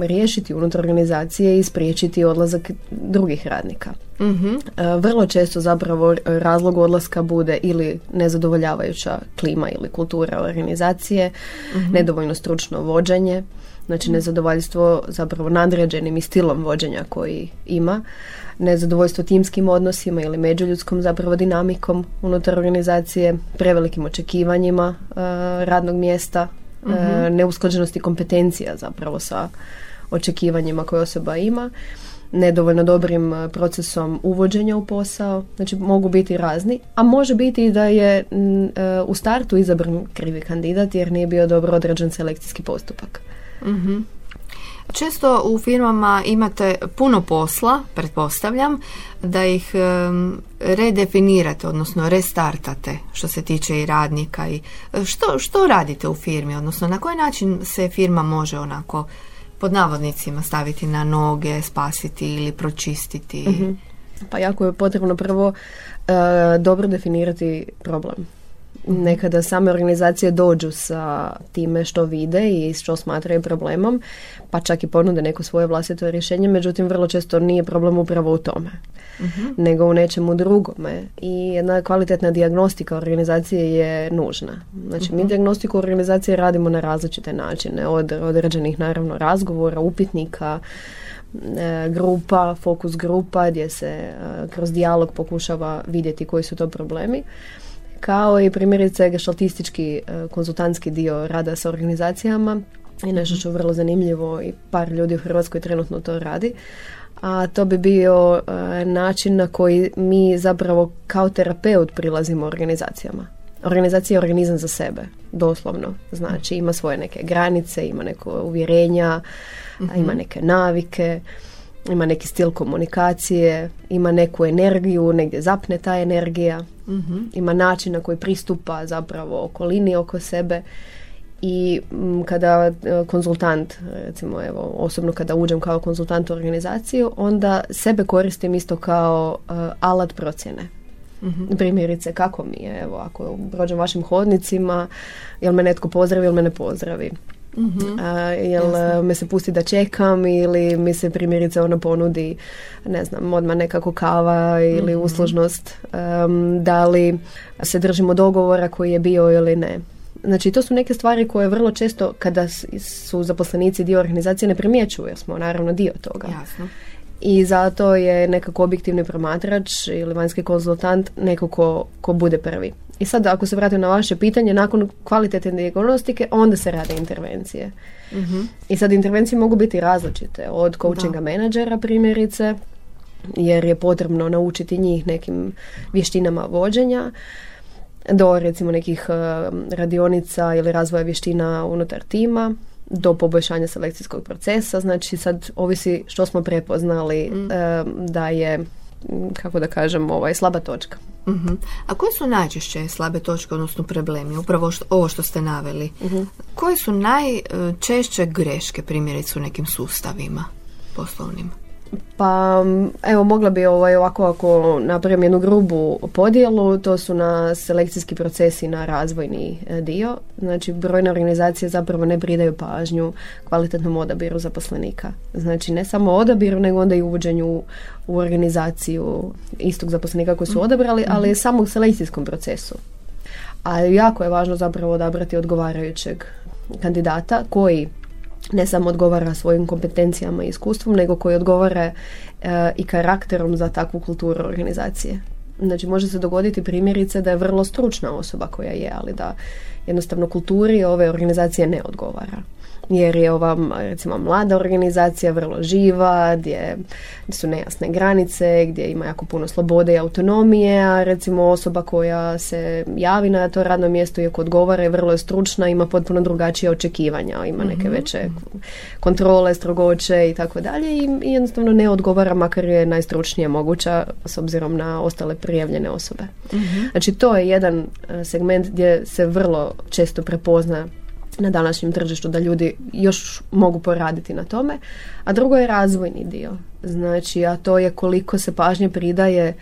riješiti unutar organizacije i spriječiti odlazak drugih radnika. mm vrlo često zapravo razlog odlaska bude ili nezadovoljavajuća klima ili kultura organizacije, mm nedovoljno stručno vođenje, Znači nezadovoljstvo zapravo nadređenim i stilom vođenja koji ima, nezadovoljstvo timskim odnosima ili međuljudskom zapravo dinamikom unutar organizacije, prevelikim očekivanjima uh, radnog mjesta, uh, neusklađenosti kompetencija zapravo sa očekivanjima koje osoba ima, nedovoljno dobrim e, procesom uvođenja u posao, znači mogu biti razni, a može biti i da je u startu izabran krivi kandidat jer nije bio dobro određen selekcijski postupak. Mhm. Često u firmama imate puno posla, pretpostavljam, da ih redefinirate, odnosno restartate što se tiče i radnika. I što, što radite u firmi, odnosno na koji način se firma može onako pod navodnicima staviti na noge, spasiti ili pročistiti? Mhm. Pa jako je potrebno prvo e, dobro definirati problem nekada same organizacije dođu sa time što vide i što smatraju problemom, pa čak i ponude neko svoje vlastito rješenje, međutim vrlo često nije problem upravo u tome, mhm. nego u nečemu drugome. I jedna kvalitetna dijagnostika organizacije je nužna. Znači, mi mhm. dijagnostiku organizacije radimo na različite načine, od određenih naravno razgovora, upitnika, e, grupa, fokus grupa gdje se e, kroz dijalog pokušava vidjeti koji su to problemi kao i primjerice gešaltistički e, konzultantski dio rada sa organizacijama i nešto što je vrlo zanimljivo i par ljudi u Hrvatskoj trenutno to radi. A to bi bio e, način na koji mi zapravo kao terapeut prilazimo organizacijama. Organizacija je organizam za sebe, doslovno. Znači ima svoje neke granice, ima neko uvjerenja, ima mhm. neke navike ima neki stil komunikacije, ima neku energiju, negdje zapne ta energija, mhm. ima način na koji pristupa zapravo okolini oko sebe i kada e, konzultant, recimo evo osobno kada uđem kao konzultant u organizaciju, onda sebe koristim isto kao uh, alat procjene. mm Primjerice, kako mi je, evo, ako prođem vašim hodnicima, jel me netko pozdravi, jel me ne pozdravi mm jel Jasne. me se pusti da čekam ili mi se primjerice ono ponudi ne znam odmah nekako kava ili mm uslužnost da li se držimo dogovora koji je bio ili ne Znači, to su neke stvari koje vrlo često, kada su zaposlenici dio organizacije, ne primjećuju, jer smo naravno dio toga. Jasno. I zato je nekako objektivni promatrač ili vanjski konzultant neko ko, ko bude prvi. I sad ako se vratim na vaše pitanje, nakon kvalitetne diagnostike onda se rade intervencije. uh I sad intervencije mogu biti različite, od coachinga menadžera primjerice, jer je potrebno naučiti njih nekim vještinama vođenja, do recimo nekih uh, radionica ili razvoja vještina unutar tima, do poboljšanja selekcijskog procesa. Znači sad ovisi što smo prepoznali mm. da je kako da kažem, ovaj, slaba točka. uh A koje su najčešće slabe točke, odnosno problemi? Upravo što, ovo što ste naveli. uh Koje su najčešće greške, primjerice u nekim sustavima poslovnim? Pa evo mogla bi ovaj, ovako ako napravim jednu grubu podjelu, to su na selekcijski procesi na razvojni e, dio. Znači brojne organizacije zapravo ne pridaju pažnju kvalitetnom odabiru zaposlenika. Znači ne samo odabiru nego onda i uvođenju u organizaciju istog zaposlenika koji su odabrali, ali i samog selekcijskom procesu. A jako je važno zapravo odabrati odgovarajućeg kandidata koji ne samo odgovara svojim kompetencijama i iskustvom, nego koji odgovara e, i karakterom za takvu kulturu organizacije. Znači može se dogoditi primjerice da je vrlo stručna osoba koja je, ali da jednostavno kulturi ove organizacije ne odgovara jer je ova recimo mlada organizacija vrlo živa, gdje su nejasne granice, gdje ima jako puno slobode i autonomije, a recimo osoba koja se javi na to radno mjesto iako odgovara je vrlo je stručna, ima potpuno drugačije očekivanja, ima neke mhm. veće kontrole, strogoće i tako dalje i jednostavno ne odgovara makar je najstručnije moguća s obzirom na ostale prijavljene osobe. Mhm. Znači to je jedan e, segment gdje se vrlo često prepozna na današnjem tržištu da ljudi još mogu poraditi na tome, a drugo je razvojni dio. Znači, a to je koliko se pažnje pridaje e,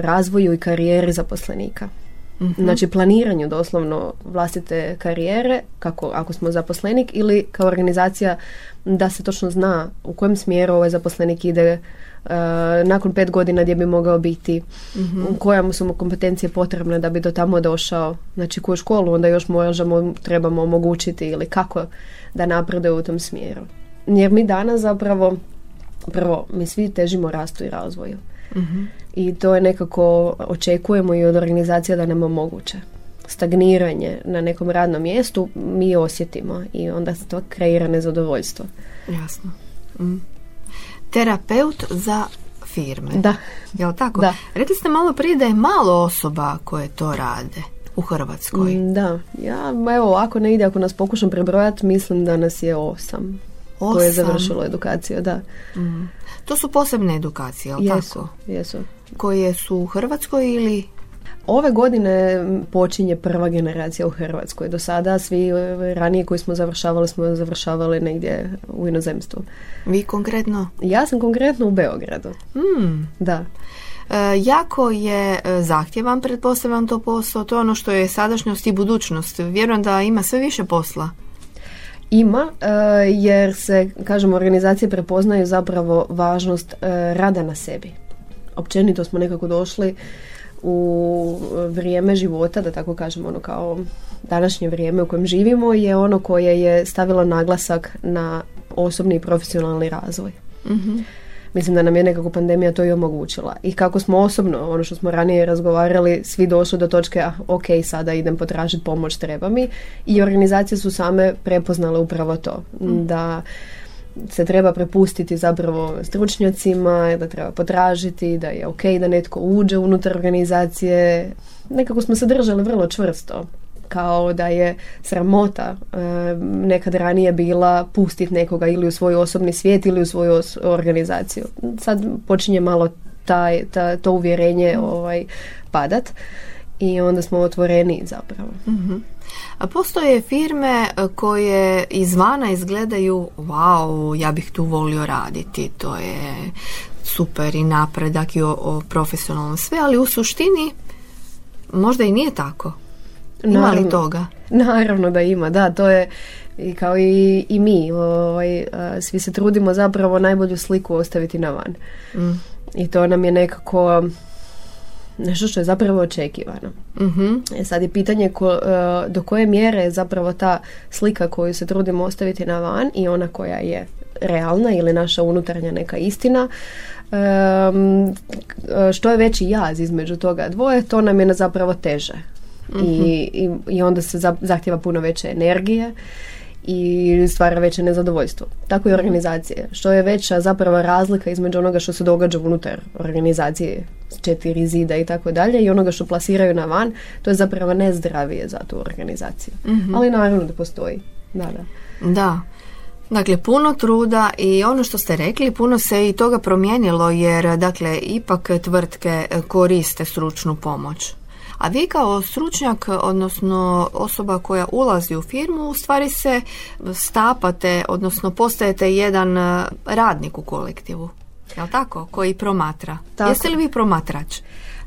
razvoju i karijeri zaposlenika. Mhm. Znači planiranju doslovno vlastite karijere, kako ako smo zaposlenik ili kao organizacija da se točno zna u kojem smjeru ovaj zaposlenik ide Eh, nakon pet godina gdje bi mogao biti, mm u koja su mu kompetencije potrebne da bi do tamo došao, znači koju školu onda još možemo, trebamo omogućiti ili kako da napreduje u tom smjeru. Jer mi danas zapravo, prvo, mi svi težimo rastu i razvoju. Mhm. I to je nekako očekujemo i od organizacija da nam omoguće. Stagniranje na nekom radnom mjestu mi osjetimo i onda se to kreira nezadovoljstvo. Jasno. Mm terapeut za firme. Da. Jel tako? Da. Rekli ste malo prije da je malo osoba koje to rade u Hrvatskoj. Mm, da. Ja, evo, ako ne ide, ako nas pokušam prebrojati, mislim da nas je osam. Osam? Koje je završilo edukaciju, da. Mm. To su posebne edukacije, jel jesu, tako? Jesu. Koje su u Hrvatskoj ili Ove godine počinje prva generacija u Hrvatskoj. Do sada svi e, ranije koji smo završavali smo završavali negdje u inozemstvu. Vi konkretno? Ja sam konkretno u Beogradu. Hmm. Da. E, jako je e, zahtjevan, pretpostavljam to posao, to je ono što je sadašnjost i budućnost. Vjerujem da ima sve više posla. Ima, jer se, kažemo, organizacije prepoznaju zapravo važnost rada na sebi. Općenito smo nekako došli u vrijeme života, da tako kažem, ono kao današnje vrijeme u kojem živimo je ono koje je stavilo naglasak na osobni i profesionalni razvoj. mm Mislim da nam je nekako pandemija to i omogućila. I kako smo osobno, ono što smo ranije razgovarali, svi došli do točke, ah, ok, sada idem potražiti pomoć, treba mi. I organizacije su same prepoznale upravo to. Mhm. Da se treba prepustiti zapravo stručnjacima, da treba potražiti, da je ok da netko uđe unutar organizacije. Nekako smo se držali vrlo čvrsto kao da je sramota e, nekad ranije bila pustiti nekoga ili u svoj osobni svijet ili u svoju organizaciju. Sad počinje malo taj, ta, to uvjerenje ovaj, padat i onda smo otvoreni zapravo. mm a postoje firme e, koje izvana izgledaju wow, ja bih tu volio raditi, to je super i napredak i o, o profesionalnom sve, ali u suštini možda i nije tako. Ima naravno, li toga? Naravno da ima, da, to je i kao i, i mi, ovaj, svi se trudimo zapravo najbolju sliku ostaviti na van. Mm. I to nam je nekako nešto što je zapravo očekivano. mm E sad je pitanje ko, e, do koje mjere je zapravo ta slika koju se trudimo ostaviti na van i ona koja je realna ili naša unutarnja neka istina um, što je veći jaz između toga dvoje to nam je zapravo teže I, mhm. i, i onda se zahtjeva puno veće energije i stvara veće nezadovoljstvo. Tako i organizacije. Što je veća zapravo razlika između onoga što se događa unutar organizacije četiri zida i tako dalje i onoga što plasiraju na van, to je zapravo nezdravije za tu organizaciju. mm Ali naravno da postoji. Da, da. Da. Dakle, puno truda i ono što ste rekli, puno se i toga promijenilo jer, dakle, ipak tvrtke koriste stručnu pomoć. A vi kao stručnjak, odnosno osoba koja ulazi u firmu, u stvari se stapate, odnosno postajete jedan e, radnik u kolektivu. Jel tako? Koji promatra. Tako. Jeste li vi promatrač?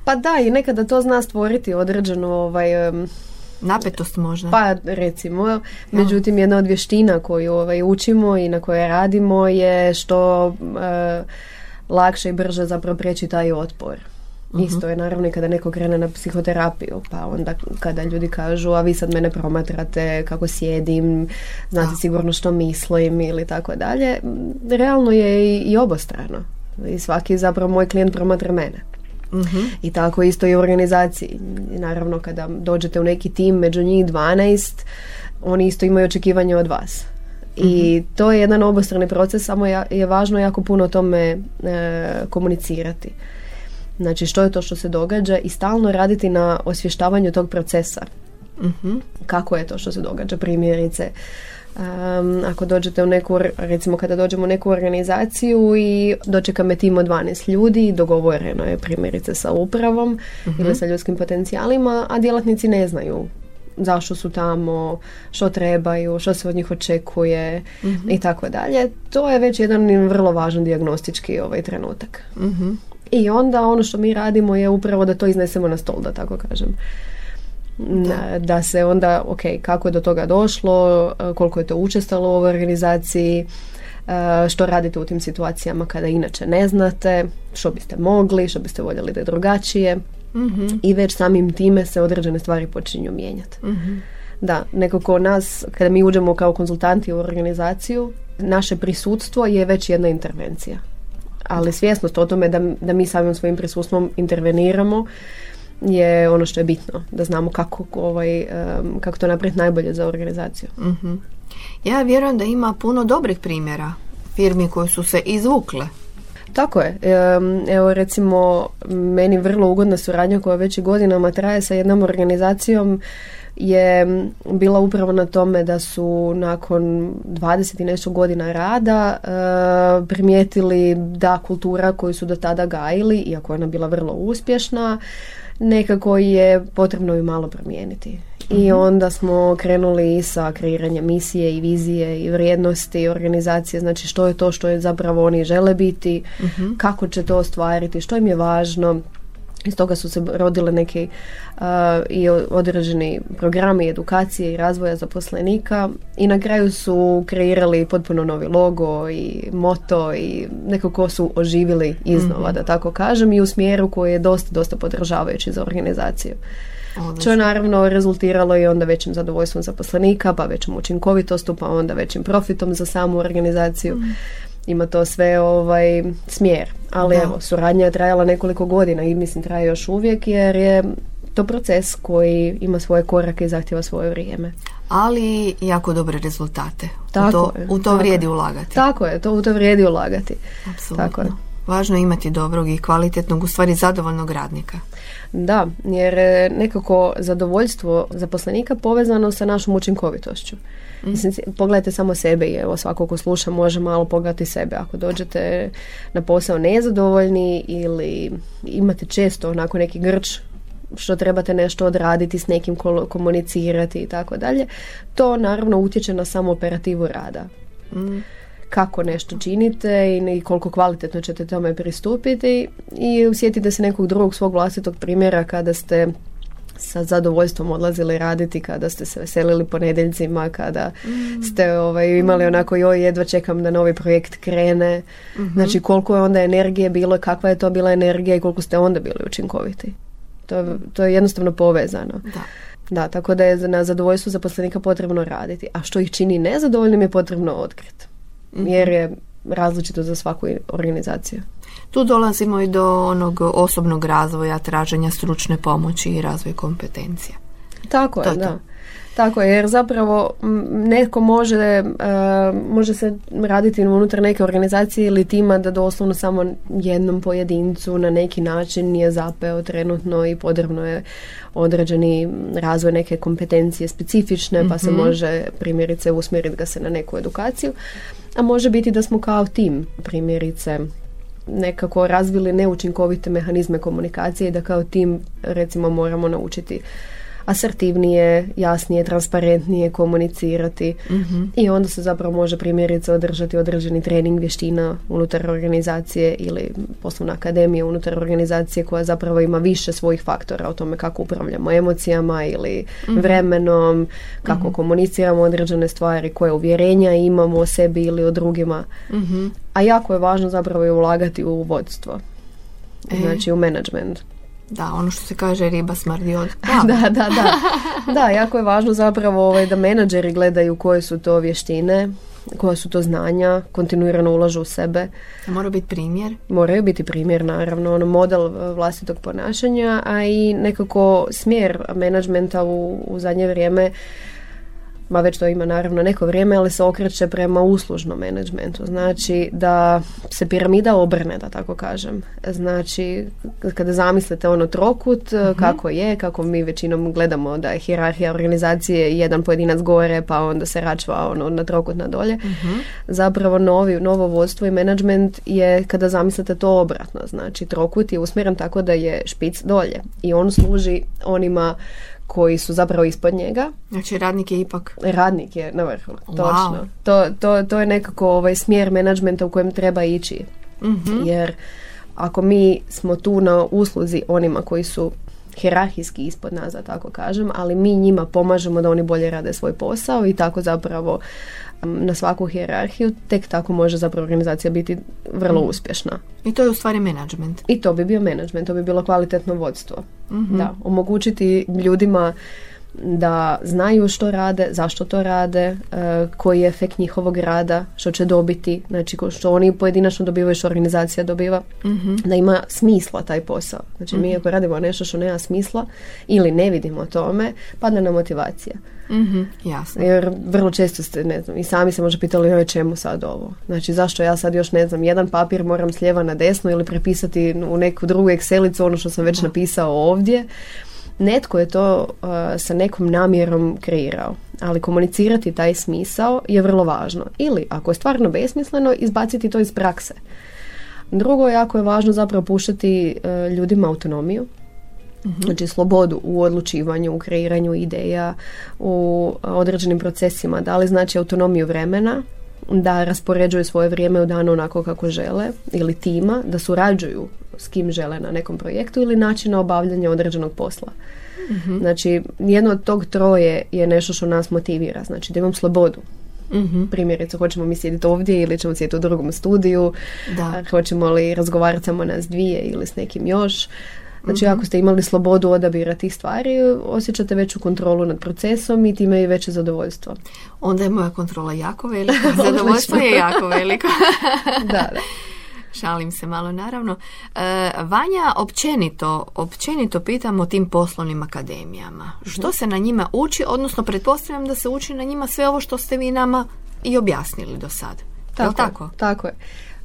Pa da, i nekada to zna stvoriti određenu ovaj, napetost možda. Pa recimo, međutim jedna od vještina koju ovaj, učimo i na kojoj radimo je što e, lakše i brže zapravo prijeći taj otpor. Isto je naravno i kada neko krene na psihoterapiju, pa onda kada ljudi kažu, a vi sad mene promatrate kako sjedim, znate sigurno što mislim ili tako dalje, realno je i, i obostrano. I svaki zapravo moj klijent promatra mene. I tako isto i u organizaciji. Naravno kada dođete u neki tim, među njih 12, oni isto imaju očekivanje od vas. I to je jedan obostrani proces, samo je važno jako puno o tome e, komunicirati. Znači što je to što se događa i stalno raditi na osvještavanju tog procesa. Kako je to što se događa primjerice. Um, ako dođete u neku, recimo kada dođemo u neku organizaciju i dočeka me tim od 12 ljudi, dogovoreno je primjerice sa upravom ili sa ljudskim potencijalima, a djelatnici ne znaju zašto su tamo, što trebaju, što se od njih očekuje i tako dalje. To je već jedan vrlo važan dijagnostički ovaj trenutak. I onda ono što mi radimo je upravo da to iznesemo na stol, da tako kažem. Da. da se onda, ok, kako je do toga došlo, koliko je to učestalo u ovoj organizaciji, što radite u tim situacijama kada inače ne znate, što biste mogli, što biste voljeli da je drugačije. I već samim time se određene stvari počinju mijenjati. Da, nekako nas, kada mi uđemo kao konzultanti u organizaciju, naše prisutstvo je već jedna intervencija. Ali svjesnost o tome da, da mi samim svojim prisustvom interveniramo je ono što je bitno, da znamo kako, ovaj, kako to napraviti najbolje za organizaciju. Ja vjerujem da ima puno dobrih primjera firmi koje su se izvukle tako je. Evo recimo meni vrlo ugodna suradnja koja već godinama traje sa jednom organizacijom je bila upravo na tome da su nakon 20 i nešto godina rada e, primijetili da kultura koju su do tada gajili, iako je ona bila vrlo uspješna, nekako je potrebno ju malo promijeniti. I mhm. onda smo krenuli sa kreiranjem misije i vizije i vrijednosti organizacije, znači što je to što je zapravo oni žele biti, mhm. kako će to ostvariti, što im je važno. Iz toga su se rodile neki uh, i određeni programi edukacije i razvoja zaposlenika i na kraju su kreirali potpuno novi logo i moto i nekako su oživili iznova, mhm. da tako kažem, i u smjeru koji je dosta, dosta podržavajući za organizaciju. Što je naravno rezultiralo i onda većim zadovoljstvom zaposlenika, pa većom učinkovitostu, pa onda većim profitom za samu organizaciju. Mm. Ima to sve ovaj smjer. Ali evo, suradnja je trajala nekoliko godina i mislim traje još uvijek jer je to proces koji ima svoje korake i zahtjeva svoje vrijeme. Ali jako dobre rezultate. Tako u to, u to vrijedi ulagati. Tako je, to u to vrijedi ulagati. Apsolutno. Tako je. Važno je imati dobrog i kvalitetnog, u stvari zadovoljnog radnika. Da, jer je nekako zadovoljstvo zaposlenika povezano sa našom učinkovitošću. Mm. Mislim, pogledajte samo sebe i evo svako ko sluša može malo pogledati sebe. Ako dođete na posao nezadovoljni ili imate često onako neki grč što trebate nešto odraditi s nekim komunicirati i tako dalje, to naravno utječe na samu operativu rada. Mm kako nešto činite i koliko kvalitetno ćete tome pristupiti i usjetite se nekog drugog svog vlastitog primjera kada ste sa zadovoljstvom odlazili raditi kada ste se veselili ponedjeljcima kada mm. ste ovaj, imali onako joj jedva čekam da novi projekt krene mm znači koliko je onda energije bilo kakva je to bila energija i koliko ste onda bili učinkoviti to, to je jednostavno povezano da. da, tako da je na zadovoljstvo zaposlenika potrebno raditi a što ih čini nezadovoljnim je potrebno otkriti Mhm. jer je različito za svaku organizaciju. Tu dolazimo i do onog osobnog razvoja, traženja stručne pomoći i razvoj kompetencija. Tako je, da. Tako je, jer zapravo netko može, e, može se raditi unutar neke organizacije ili tima da doslovno samo jednom pojedincu na neki način nije zapeo trenutno i potrebno je određeni razvoj neke kompetencije specifične pa se mhm. može primjerice usmjeriti ga se na neku edukaciju a može biti da smo kao tim primjerice nekako razvili neučinkovite mehanizme komunikacije i da kao tim recimo moramo naučiti asertivnije, jasnije, transparentnije komunicirati mhm. i onda se zapravo može primjerice održati određeni trening vještina unutar organizacije ili poslovna akademija unutar organizacije koja zapravo ima više svojih faktora o tome kako upravljamo emocijama ili mhm. vremenom, kako mm komuniciramo određene stvari, koje uvjerenja imamo o sebi ili o drugima. Mhm. A jako je važno zapravo i ulagati u vodstvo. E. Znači u management Da, ono što se kaže riba smrdi od da, da, da. Da, jako je važno zapravo ovaj, da menadžeri gledaju koje su to vještine, koja su to znanja, kontinuirano ulažu u sebe. Mora biti primjer. Moraju biti primjer, naravno, ono model e, vlastitog ponašanja, a i nekako smjer menadžmenta u, u zadnje vrijeme ma već to ima naravno neko vrijeme, ali se okreće prema uslužnom menadžmentu. Znači da se piramida obrne, da tako kažem. Znači, kada zamislite ono trokut, uh kako je, kako mi većinom gledamo da je hirarhija organizacije jedan pojedinac gore, pa onda se račva ono na trokut na dolje. uh Zapravo novi, novo vodstvo i menadžment je kada zamislite to obratno. Znači, trokut je usmjeren tako da je špic dolje i on služi onima koji su zapravo ispod njega. Znači radnik je ipak... Radnik je na vrhu, točno. To, to, to je nekako ovaj smjer menadžmenta u kojem treba ići. mm Jer ako mi smo tu na usluzi onima koji su hierarhijski ispod nas, da tako kažem, ali mi njima pomažemo da oni bolje rade svoj posao i tako zapravo na svaku hijerarhiju, tek tako može zapravo organizacija biti vrlo mm. uspješna. I to je u stvari menadžment. I to bi bio menadžment, to bi bilo kvalitetno vodstvo. mm Da, omogućiti ljudima da znaju što rade, zašto to rade, e, koji je efekt njihovog rada, što će dobiti, znači što oni pojedinačno dobivaju, što organizacija dobiva, mm da ima smisla taj posao. Znači mi mhm. ako radimo nešto što nema smisla ili ne vidimo tome, padne na motivacija. Mm jasno. Jer vrlo često ste, ne znam, i sami se može pitali joj čemu sad ovo. Znači zašto ja sad još, ne znam, jedan papir moram s lijeva na desno ili prepisati u neku drugu Excelicu ono što sam već napisao ovdje netko je to uh, sa nekom namjerom kreirao, ali komunicirati taj smisao je vrlo važno. Ili, ako je stvarno besmisleno, izbaciti to iz prakse. Drugo, jako je važno zapravo puštati uh, ljudima autonomiju, mhm. Znači slobodu u odlučivanju, u kreiranju ideja, u određenim procesima. Da li znači autonomiju vremena, da raspoređuju svoje vrijeme u danu onako kako žele ili tima, da surađuju s kim žele na nekom projektu ili načina obavljanja određenog posla. mm Znači, jedno od tog troje je nešto što nas motivira, znači da imam slobodu. mm Primjerice, hoćemo mi sjediti ovdje ili ćemo sjediti u drugom studiju, da. hoćemo li razgovarati samo nas dvije ili s nekim još. Znači, mhm. ako ste imali slobodu odabira tih stvari, osjećate veću kontrolu nad procesom i time i veće zadovoljstvo. Onda je moja kontrola jako velika, zadovoljstvo je jako veliko. da, da. Šalim se malo naravno. E, Vanja, općenito, općenito pitam o tim poslovnim akademijama. Što se na njima uči, odnosno pretpostavljam da se uči na njima sve ovo što ste vi nama i objasnili do sad. Tako, tako? tako je.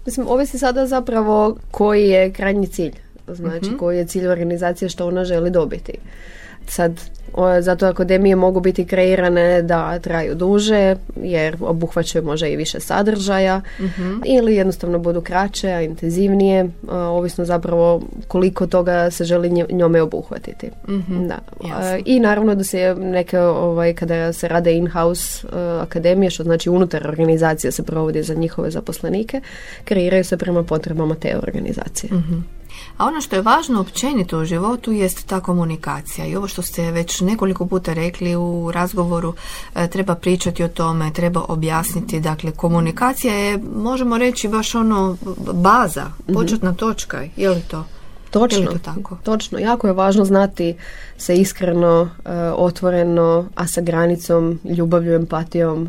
Mislim, ovisi sada zapravo koji je krajnji cilj. Znači, mhm. koji je cilj organizacije što ona želi dobiti. Sad, zato akademije mogu biti kreirane da traju duže jer obuhvaćaju možda i više sadržaja mhm. ili jednostavno budu kraće, a intenzivnije, ovisno zapravo koliko toga se želi njome obuhvatiti. mm Da. I naravno da se neke, ovaj, kada se rade in-house akademije, što znači unutar organizacije se provodi za njihove zaposlenike, kreiraju se prema potrebama te organizacije. mm a ono što je važno općenito u životu jest ta komunikacija i ovo što ste već nekoliko puta rekli u razgovoru e, treba pričati o tome, treba objasniti. Dakle, komunikacija je, možemo reći, baš ono baza, mhm. početna točka, je li to? Točno, to tako? točno. Jako je važno znati se iskreno, e, otvoreno, a sa granicom, ljubavlju, empatijom e,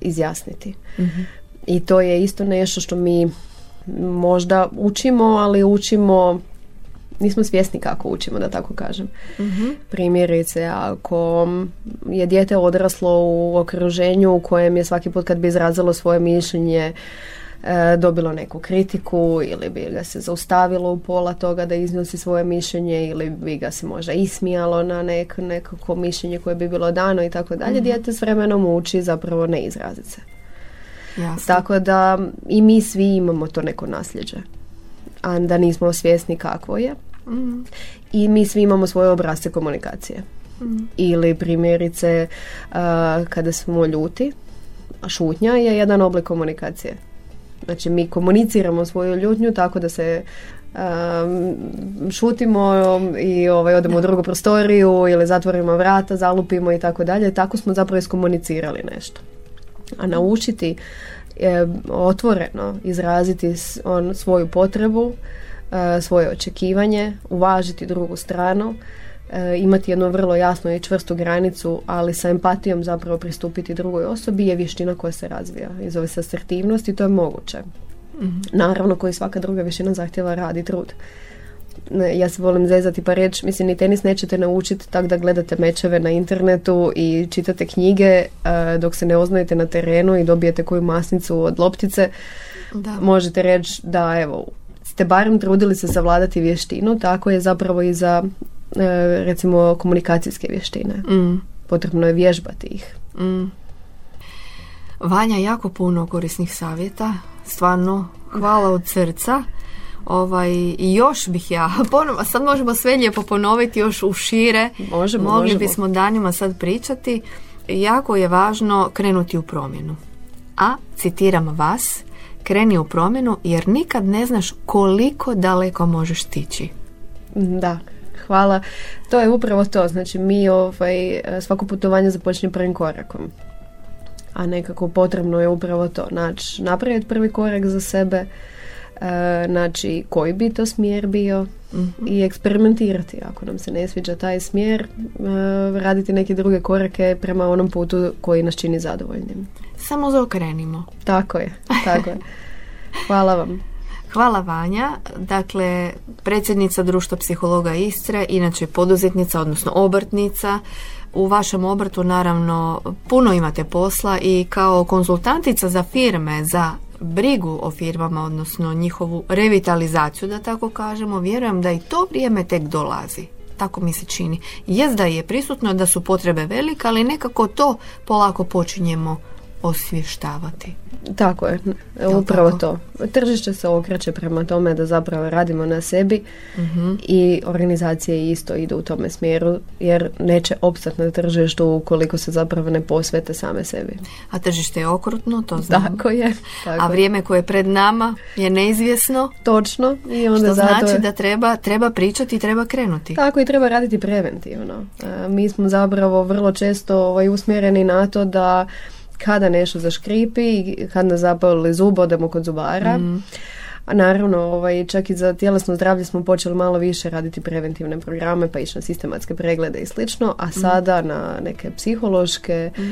izjasniti. Mhm. I to je isto nešto što mi možda učimo, ali učimo nismo svjesni kako učimo, da tako kažem. mm Primjerice, ako je dijete odraslo u okruženju u kojem je svaki put kad bi izrazilo svoje mišljenje e, dobilo neku kritiku ili bi ga se zaustavilo u pola toga da iznosi svoje mišljenje ili bi ga se možda ismijalo na nek, nekako mišljenje koje bi bilo dano i tako dalje. Mhm. Dijete s vremenom uči zapravo ne izraziti se. Tako da i mi svi imamo to neko nasljeđe. A da nismo svjesni kakvo je. mm I mi svi imamo svoje obrazce komunikacije. mm Ili primjerice kada smo ljuti, šutnja je jedan oblik komunikacije. Znači mi komuniciramo svoju ljutnju tako da se šutimo i ovaj, odemo u drugu prostoriju ili zatvorimo vrata, zalupimo i tako dalje. Tako smo zapravo iskomunicirali nešto a naučiti e, otvoreno izraziti on svoju potrebu e, svoje očekivanje, uvažiti drugu stranu, e, imati jednu vrlo jasnu i čvrstu granicu, ali sa empatijom zapravo pristupiti drugoj osobi je vještina koja se razvija. I zove se asertivnost i to je moguće. mm Naravno, koji svaka druga vještina zahtjeva rad i trud ja se volim zezati pa reći, mislim ni tenis nećete naučiti tako da gledate mečeve na internetu i čitate knjige e, dok se ne oznajete na terenu i dobijete koju masnicu od loptice. Da. Možete reći da evo, ste barem trudili se savladati vještinu, tako je zapravo i za e, recimo komunikacijske vještine. Mm. Potrebno je vježbati ih. Mm. Vanja, jako puno korisnih savjeta, stvarno hvala od srca. Ovaj, I još bih ja, ponovo, sad možemo sve lijepo ponoviti još u šire. Možemo, Mogli možemo. bismo danima sad pričati. Jako je važno krenuti u promjenu. A, citiram vas, kreni u promjenu jer nikad ne znaš koliko daleko možeš stići. Da, hvala. To je upravo to. Znači mi ovaj, svako putovanje započne prvim korakom. A nekako potrebno je upravo to. Znači, napraviti prvi korak za sebe, znači koji bi to smjer bio mhm. i eksperimentirati ako nam se ne sviđa taj smjer e, raditi neke druge korake prema onom putu koji nas čini zadovoljnim. Samo zaokrenimo. Tako je, tako je. Hvala vam. Hvala Vanja, dakle predsjednica Društva psihologa Istre, inače poduzetnica, odnosno obrtnica. U vašem obrtu naravno puno imate posla i kao konzultantica za firme za brigu o firmama, odnosno njihovu revitalizaciju, da tako kažemo, vjerujem da i to vrijeme tek dolazi. Tako mi se čini. Jest da je prisutno da su potrebe velike, ali nekako to polako počinjemo osvještavati. Tako je, upravo to. Tržište se okreće prema tome da zapravo radimo na sebi uh i organizacije isto idu u tome smjeru jer neće opstati na tržištu ukoliko se zapravo ne posvete same sebi. A tržište je okrutno, to znam. Tako je. A vrijeme koje je pred nama je neizvjesno. Točno. I onda što znači da treba, treba pričati i treba krenuti. Tako i treba raditi preventivno. Mi smo zapravo vrlo često ovaj, usmjereni na to da kada nešto zaškripi, kad nas zapali zub, odemo kod zubara. Mm. A naravno, ovaj, čak i za tjelesno zdravlje smo počeli malo više raditi preventivne programe, pa ići na sistematske preglede i slično, a mhm. sada na neke psihološke, mm.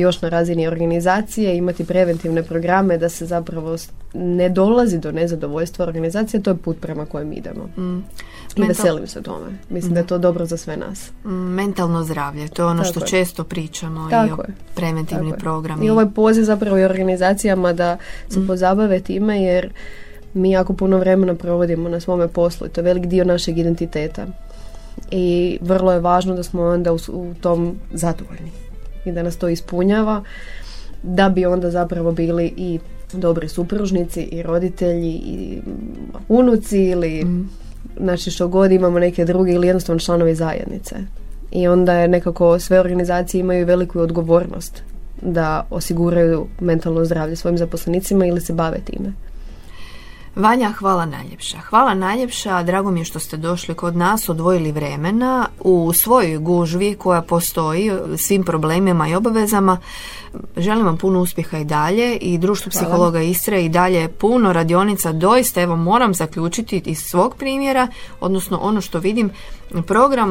još na razini organizacije, imati preventivne programe da se zapravo ne dolazi do nezadovoljstva organizacije, to je put prema kojem idemo. Mm. I veselim se tome. Mislim da je to dobro za sve nas. Mm, mentalno zdravlje, to je ono što često pričamo i o preventivni programi. I ovaj poziv zapravo i organizacijama da se mm. pozabave time jer mi jako puno vremena provodimo na svome poslu i to je velik dio našeg identiteta. I vrlo je važno da smo onda u, u tom zadovoljni i da nas to ispunjava da bi onda zapravo bili i dobri supružnici i roditelji i unuci ili mm. znači što god imamo neke druge ili jednostavno članovi zajednice. I onda je nekako sve organizacije imaju veliku odgovornost da osiguraju mentalno zdravlje svojim zaposlenicima ili se bave time. Vanja, hvala najljepša. Hvala najljepša, drago mi je što ste došli kod nas, odvojili vremena u svojoj gužvi koja postoji svim problemima i obavezama. Želim vam puno uspjeha i dalje i društvo psihologa Istre i dalje puno radionica. Doista, evo, moram zaključiti iz svog primjera, odnosno ono što vidim, program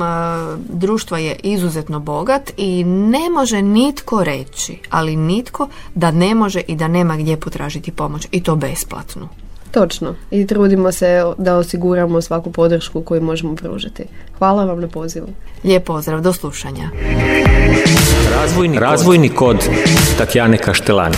društva je izuzetno bogat i ne može nitko reći, ali nitko da ne može i da nema gdje potražiti pomoć i to besplatno. Točno. I trudimo se da osiguramo svaku podršku koju možemo pružiti. Hvala vam na pozivu. Lijep pozdrav, do slušanja. Razvojni, Razvojni kod Tatjane Kaštelani.